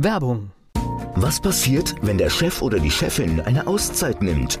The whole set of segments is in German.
Werbung. Was passiert, wenn der Chef oder die Chefin eine Auszeit nimmt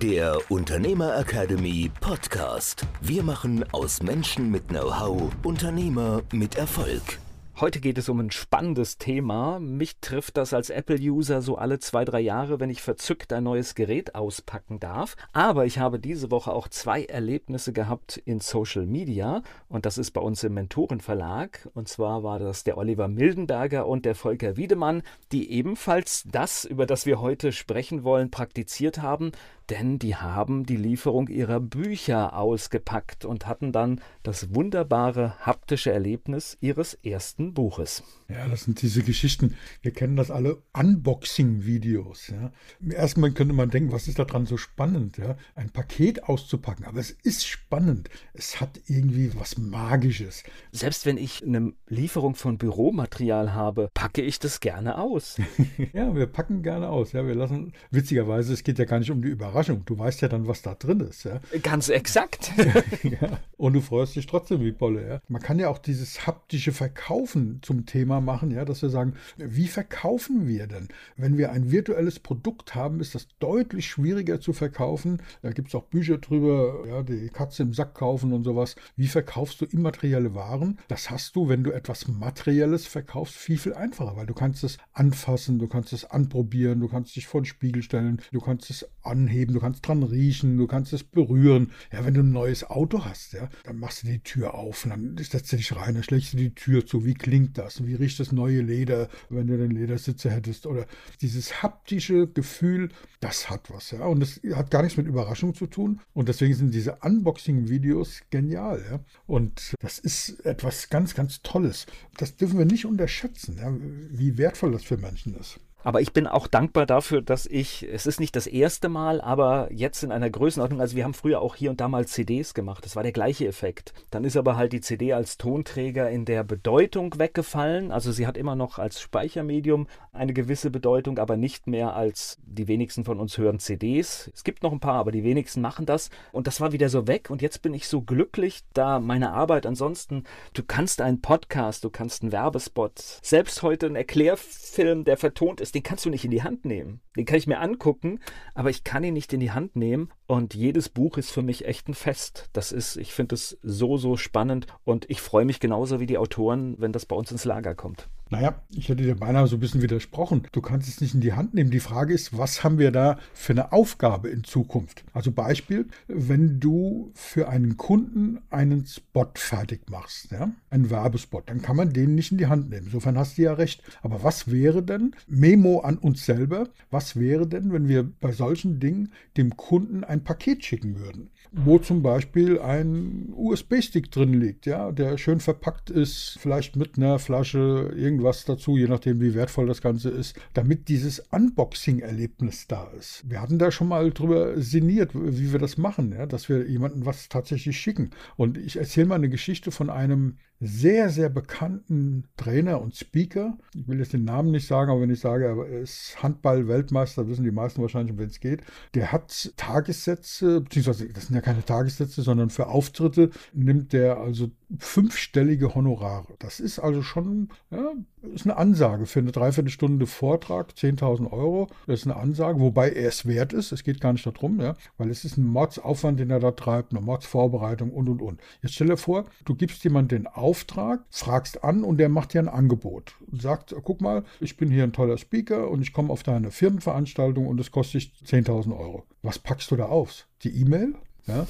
der Unternehmer Academy Podcast. Wir machen aus Menschen mit Know-how Unternehmer mit Erfolg. Heute geht es um ein spannendes Thema. Mich trifft das als Apple-User so alle zwei, drei Jahre, wenn ich verzückt ein neues Gerät auspacken darf. Aber ich habe diese Woche auch zwei Erlebnisse gehabt in Social Media. Und das ist bei uns im Mentorenverlag. Und zwar war das der Oliver Mildenberger und der Volker Wiedemann, die ebenfalls das, über das wir heute sprechen wollen, praktiziert haben denn die haben die Lieferung ihrer Bücher ausgepackt und hatten dann das wunderbare haptische Erlebnis ihres ersten Buches. Ja, das sind diese Geschichten. Wir kennen das alle Unboxing-Videos. Ja. Im ersten Mal könnte man denken, was ist daran so spannend, ja? ein Paket auszupacken. Aber es ist spannend. Es hat irgendwie was Magisches. Selbst wenn ich eine Lieferung von Büromaterial habe, packe ich das gerne aus. ja, wir packen gerne aus. Ja, wir lassen, witzigerweise, es geht ja gar nicht um die Überraschung. Du weißt ja dann, was da drin ist. Ja. Ganz exakt. ja. Und du freust dich trotzdem wie Bolle. Ja. Man kann ja auch dieses haptische Verkaufen zum Thema machen, ja, dass wir sagen, wie verkaufen wir denn? Wenn wir ein virtuelles Produkt haben, ist das deutlich schwieriger zu verkaufen. Da gibt es auch Bücher drüber, ja, die Katze im Sack kaufen und sowas. Wie verkaufst du immaterielle Waren? Das hast du, wenn du etwas Materielles verkaufst, viel, viel einfacher, weil du kannst es anfassen, du kannst es anprobieren, du kannst dich vor den Spiegel stellen, du kannst es anheben, du kannst dran riechen, du kannst es berühren. Ja, wenn du ein neues Auto hast, ja, dann machst du die Tür auf und dann setzt du dich rein, dann schlägst du die Tür zu. Wie klingt das? Wie riecht riecht das neue Leder, wenn du den Ledersitze hättest. Oder dieses haptische Gefühl, das hat was. Ja? Und das hat gar nichts mit Überraschung zu tun. Und deswegen sind diese Unboxing-Videos genial. Ja? Und das ist etwas ganz, ganz Tolles. Das dürfen wir nicht unterschätzen, ja? wie wertvoll das für Menschen ist. Aber ich bin auch dankbar dafür, dass ich, es ist nicht das erste Mal, aber jetzt in einer Größenordnung, also wir haben früher auch hier und da mal CDs gemacht, das war der gleiche Effekt. Dann ist aber halt die CD als Tonträger in der Bedeutung weggefallen, also sie hat immer noch als Speichermedium eine gewisse Bedeutung, aber nicht mehr als die wenigsten von uns hören CDs. Es gibt noch ein paar, aber die wenigsten machen das und das war wieder so weg und jetzt bin ich so glücklich, da meine Arbeit ansonsten, du kannst einen Podcast, du kannst einen Werbespot, selbst heute ein Erklärfilm, der vertont ist, ist, den kannst du nicht in die Hand nehmen. Den kann ich mir angucken, aber ich kann ihn nicht in die Hand nehmen. Und jedes Buch ist für mich echt ein Fest. Das ist, ich finde es so, so spannend und ich freue mich genauso wie die Autoren, wenn das bei uns ins Lager kommt. Naja, ich hätte dir beinahe so ein bisschen widersprochen. Du kannst es nicht in die Hand nehmen. Die Frage ist, was haben wir da für eine Aufgabe in Zukunft? Also Beispiel, wenn du für einen Kunden einen Spot fertig machst, ja, einen Werbespot, dann kann man den nicht in die Hand nehmen. Insofern hast du ja recht. Aber was wäre denn, Memo an uns selber, was wäre denn, wenn wir bei solchen Dingen dem Kunden ein Paket schicken würden? wo zum Beispiel ein USB-Stick drin liegt, ja, der schön verpackt ist, vielleicht mit einer Flasche, irgendwas dazu, je nachdem, wie wertvoll das Ganze ist, damit dieses Unboxing-Erlebnis da ist. Wir hatten da schon mal drüber sinniert, wie wir das machen, ja, dass wir jemandem was tatsächlich schicken. Und ich erzähle mal eine Geschichte von einem sehr, sehr bekannten Trainer und Speaker. Ich will jetzt den Namen nicht sagen, aber wenn ich sage, er ist Handball-Weltmeister, wissen die meisten wahrscheinlich, um wen es geht. Der hat Tagessätze, beziehungsweise das sind ja keine Tagessätze, sondern für Auftritte nimmt der also fünfstellige Honorare. Das ist also schon ja, ist eine Ansage für eine Dreiviertelstunde Vortrag, 10.000 Euro. Das ist eine Ansage, wobei er es wert ist. Es geht gar nicht darum, ja, weil es ist ein Mordsaufwand, den er da treibt, eine Mordsvorbereitung und und und. Jetzt stell dir vor, du gibst jemandem den Auftrag, fragst an und der macht dir ein Angebot und sagt, guck mal, ich bin hier ein toller Speaker und ich komme auf deine Firmenveranstaltung und es kostet dich 10.000 Euro. Was packst du da aus? Die E-Mail? Ja?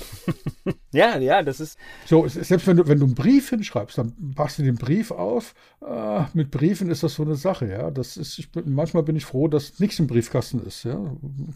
ja, ja, das ist. So, selbst wenn du, wenn du einen Brief hinschreibst, dann machst du den Brief auf. Äh, mit Briefen ist das so eine Sache, ja. Das ist, ich, manchmal bin ich froh, dass nichts im Briefkasten ist, ja.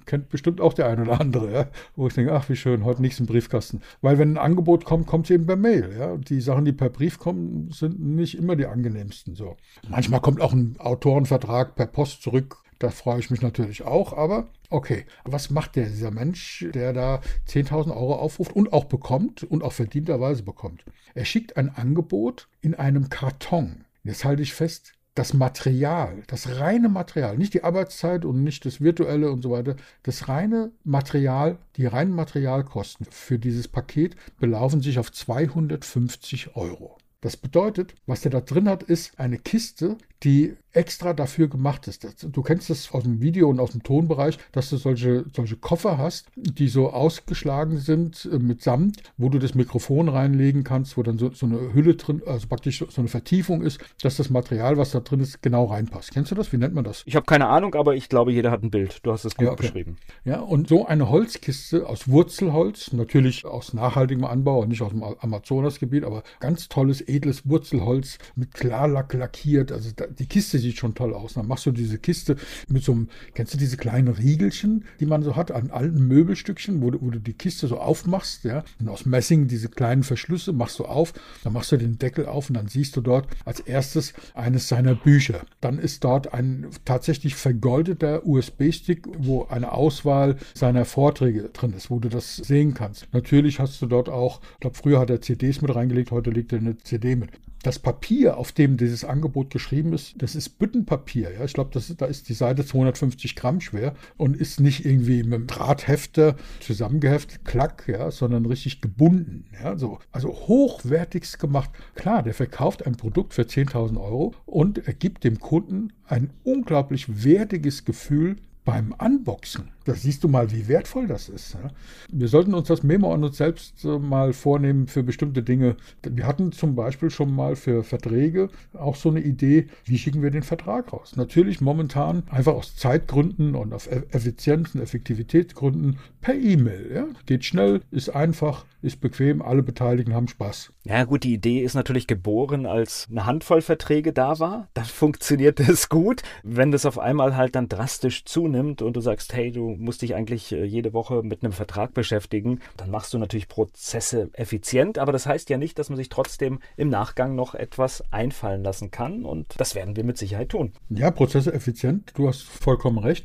Kennt bestimmt auch der eine oder andere, ja. Wo ich denke, ach, wie schön, heute nichts im Briefkasten. Weil wenn ein Angebot kommt, kommt es eben per Mail, ja. Die Sachen, die per Brief kommen, sind nicht immer die angenehmsten, so. Manchmal kommt auch ein Autorenvertrag per Post zurück Da freue ich mich natürlich auch, aber okay, was macht der, dieser Mensch, der da 10.000 Euro aufruft und auch bekommt und auch verdienterweise bekommt? Er schickt ein Angebot in einem Karton. Jetzt halte ich fest, das Material, das reine Material, nicht die Arbeitszeit und nicht das virtuelle und so weiter, das reine Material, die reinen Materialkosten für dieses Paket belaufen sich auf 250 Euro. Das bedeutet, was der da drin hat, ist eine Kiste, die extra dafür gemacht ist. Du kennst das aus dem Video und aus dem Tonbereich, dass du solche, solche Koffer hast, die so ausgeschlagen sind äh, mit Samt, wo du das Mikrofon reinlegen kannst, wo dann so, so eine Hülle drin, also praktisch so eine Vertiefung ist, dass das Material, was da drin ist, genau reinpasst. Kennst du das? Wie nennt man das? Ich habe keine Ahnung, aber ich glaube, jeder hat ein Bild. Du hast es gut Ja, okay. beschrieben. Ja, und so eine Holzkiste aus Wurzelholz, natürlich aus nachhaltigem Anbau und nicht aus dem Amazonasgebiet, aber ganz tolles, edles Wurzelholz mit Klarlack lackiert. Also da, die Kiste sieht schon toll aus. Dann machst du diese Kiste mit so einem, kennst du diese kleinen Riegelchen, die man so hat an alten Möbelstückchen, wo du, wo du die Kiste so aufmachst, ja, und aus Messing diese kleinen Verschlüsse machst du auf, dann machst du den Deckel auf und dann siehst du dort als erstes eines seiner Bücher. Dann ist dort ein tatsächlich vergoldeter USB-Stick, wo eine Auswahl seiner Vorträge drin ist, wo du das sehen kannst. Natürlich hast du dort auch, ich glaube, früher hat er CDs mit reingelegt, heute legt er eine CD mit. Das Papier, auf dem dieses Angebot geschrieben ist, das ist Büttenpapier. Ja? Ich glaube, da ist die Seite 250 Gramm schwer und ist nicht irgendwie mit einem Drahthefter zusammengeheftet, klack, ja, sondern richtig gebunden. Ja? So, also hochwertigst gemacht. Klar, der verkauft ein Produkt für 10.000 Euro und er gibt dem Kunden ein unglaublich wertiges Gefühl beim Unboxen. Da siehst du mal, wie wertvoll das ist. Ja? Wir sollten uns das Memo an uns selbst äh, mal vornehmen für bestimmte Dinge. Wir hatten zum Beispiel schon mal für Verträge auch so eine Idee, wie schicken wir den Vertrag raus. Natürlich momentan einfach aus Zeitgründen und auf E- Effizienz- und Effektivitätsgründen per E-Mail. Ja? Geht schnell, ist einfach, ist bequem, alle Beteiligten haben Spaß. Ja gut, die Idee ist natürlich geboren, als eine Handvoll Verträge da war. Dann funktioniert es gut. Wenn das auf einmal halt dann drastisch zunimmt und du sagst, hey, du musst dich eigentlich äh, jede Woche mit einem Vertrag beschäftigen, dann machst du natürlich Prozesse effizient. Aber das heißt ja nicht, dass man sich trotzdem im Nachgang noch etwas einfallen lassen kann. Und das werden wir mit Sicherheit tun. Ja, Prozesse effizient, du hast vollkommen recht.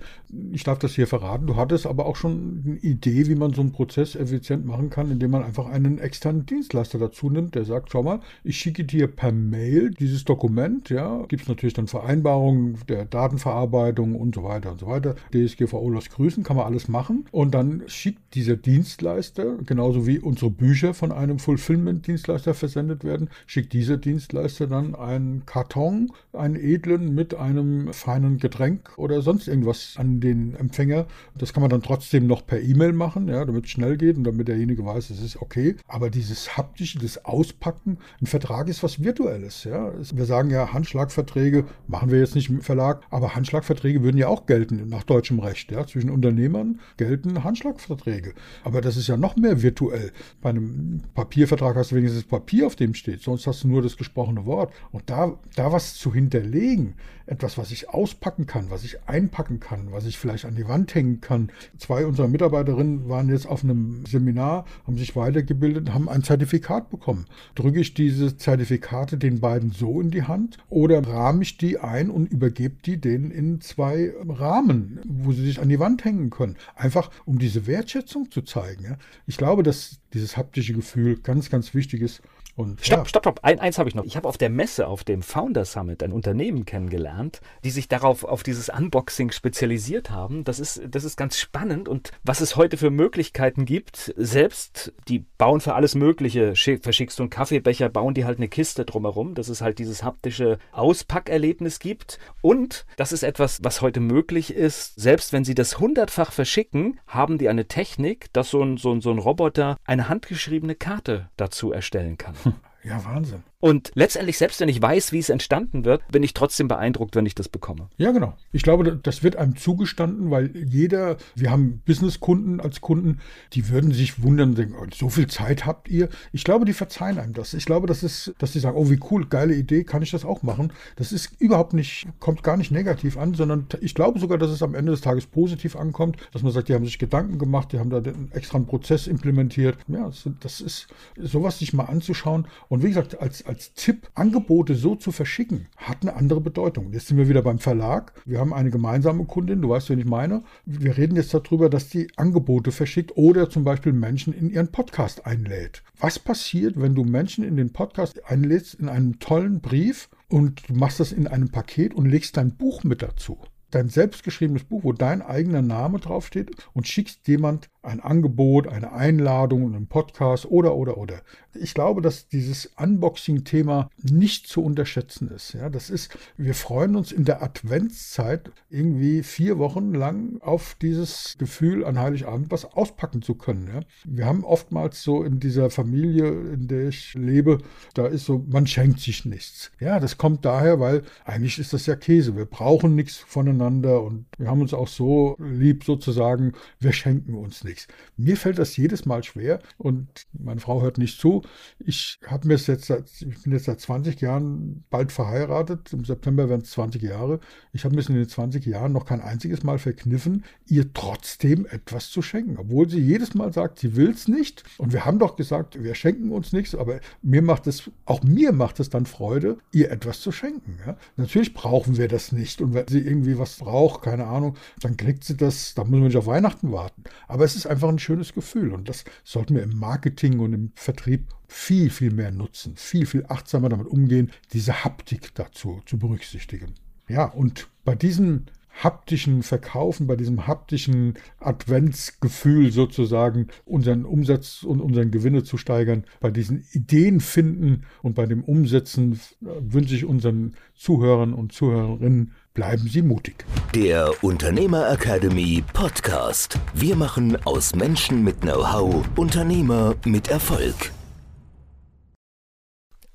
Ich darf das hier verraten. Du hattest aber auch schon eine Idee, wie man so einen Prozess effizient machen kann, indem man einfach einen externen Dienstleister dazu nimmt, der sagt, schau mal, ich schicke dir per Mail dieses Dokument, ja, gibt es natürlich dann Vereinbarungen der Datenverarbeitung und so weiter und so weiter. DSGVO lässt grüßen, kann man alles machen. Und dann schickt dieser Dienstleister, genauso wie unsere Bücher von einem Fulfillment-Dienstleister versendet werden, schickt dieser Dienstleister dann einen Karton, einen edlen mit einem feinen Getränk oder sonst irgendwas an den Empfänger. Das kann man dann trotzdem noch per E-Mail machen, ja, damit es schnell geht und damit derjenige weiß, es ist okay. Aber dieses haptische, das Auspacken, ein Vertrag ist was Virtuelles. Ja. Wir sagen ja, Handschlagverträge machen wir jetzt nicht im Verlag, aber Handschlagverträge würden ja auch gelten nach deutschem Recht. Ja. Zwischen Unternehmern gelten Handschlagverträge. Aber das ist ja noch mehr virtuell. Bei einem Papiervertrag hast du wenigstens das Papier, auf dem steht, sonst hast du nur das gesprochene Wort. Und da, da was zu hinterlegen, etwas, was ich auspacken kann, was ich einpacken kann, was ich vielleicht an die Wand hängen kann. Zwei unserer Mitarbeiterinnen waren jetzt auf einem Seminar, haben sich weitergebildet, haben ein Zertifikat bekommen. Drücke ich diese Zertifikate den beiden so in die Hand oder rahme ich die ein und übergebe die denen in zwei Rahmen, wo sie sich an die Wand hängen können. Einfach um diese Wertschätzung zu zeigen. Ich glaube, dass dieses haptische Gefühl ganz, ganz wichtig ist. Und Stopp, ja, stopp, stopp. Ein, eins habe ich noch. Ich habe auf der Messe, auf dem Founder Summit, ein Unternehmen kennengelernt, die sich darauf, auf dieses Unboxing spezialisiert haben. Das ist, das ist ganz spannend und was es heute für Möglichkeiten gibt, selbst, die bauen für alles Mögliche. Schick- Verschickst du einen Kaffeebecher, bauen die halt eine Kiste drumherum, dass es halt dieses haptische Auspackerlebnis gibt. Und das ist etwas, was heute möglich ist. Selbst wenn sie das hundertfach verschicken, haben die eine Technik, dass so ein, so ein, so ein Roboter eine handgeschriebene Karte dazu erstellen kann. Ja, Wahnsinn. Und letztendlich, selbst wenn ich weiß, wie es entstanden wird, bin ich trotzdem beeindruckt, wenn ich das bekomme. Ja, genau. Ich glaube, das wird einem zugestanden, weil jeder, wir haben Businesskunden als Kunden, die würden sich wundern, denken, oh, so viel Zeit habt ihr. Ich glaube, die verzeihen einem das. Ich glaube, das ist, dass die sagen, oh, wie cool, geile Idee, kann ich das auch machen. Das ist überhaupt nicht, kommt gar nicht negativ an, sondern ich glaube sogar, dass es am Ende des Tages positiv ankommt, dass man sagt, die haben sich Gedanken gemacht, die haben da den extra einen Prozess implementiert. Ja, das ist sowas sich mal anzuschauen. Und wie gesagt, als, als Tipp, Angebote so zu verschicken, hat eine andere Bedeutung. Jetzt sind wir wieder beim Verlag. Wir haben eine gemeinsame Kundin, du weißt, wen ich meine. Wir reden jetzt darüber, dass die Angebote verschickt oder zum Beispiel Menschen in ihren Podcast einlädt. Was passiert, wenn du Menschen in den Podcast einlädst in einem tollen Brief und du machst das in einem Paket und legst dein Buch mit dazu? dein selbstgeschriebenes Buch, wo dein eigener Name draufsteht und schickst jemand ein Angebot, eine Einladung, einen Podcast oder, oder, oder. Ich glaube, dass dieses Unboxing-Thema nicht zu unterschätzen ist. Ja, das ist, wir freuen uns in der Adventszeit irgendwie vier Wochen lang auf dieses Gefühl, an Heiligabend was auspacken zu können. Ja. Wir haben oftmals so in dieser Familie, in der ich lebe, da ist so, man schenkt sich nichts. Ja, das kommt daher, weil eigentlich ist das ja Käse. Wir brauchen nichts voneinander und wir haben uns auch so lieb sozusagen, wir schenken uns nichts. Mir fällt das jedes Mal schwer und meine Frau hört nicht zu. Ich habe mir jetzt seit, ich bin jetzt seit 20 Jahren bald verheiratet. Im September werden es 20 Jahre. Ich habe mir in den 20 Jahren noch kein einziges Mal verkniffen, ihr trotzdem etwas zu schenken. Obwohl sie jedes Mal sagt, sie will es nicht. Und wir haben doch gesagt, wir schenken uns nichts, aber mir macht es, auch mir macht es dann Freude, ihr etwas zu schenken. Ja? Natürlich brauchen wir das nicht. Und wenn sie irgendwie was braucht, keine Ahnung, dann kriegt sie das, da muss man nicht auf Weihnachten warten. Aber es ist einfach ein schönes Gefühl. Und das sollten wir im Marketing und im Vertrieb viel, viel mehr nutzen, viel, viel achtsamer damit umgehen, diese Haptik dazu zu berücksichtigen. Ja, und bei diesem haptischen Verkaufen, bei diesem haptischen Adventsgefühl sozusagen unseren Umsatz und unseren Gewinne zu steigern, bei diesen Ideen finden und bei dem Umsetzen äh, wünsche ich unseren Zuhörern und Zuhörerinnen Bleiben Sie mutig. Der Unternehmer Academy Podcast. Wir machen aus Menschen mit Know-how Unternehmer mit Erfolg.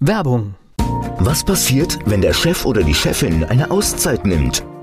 Werbung. Was passiert, wenn der Chef oder die Chefin eine Auszeit nimmt?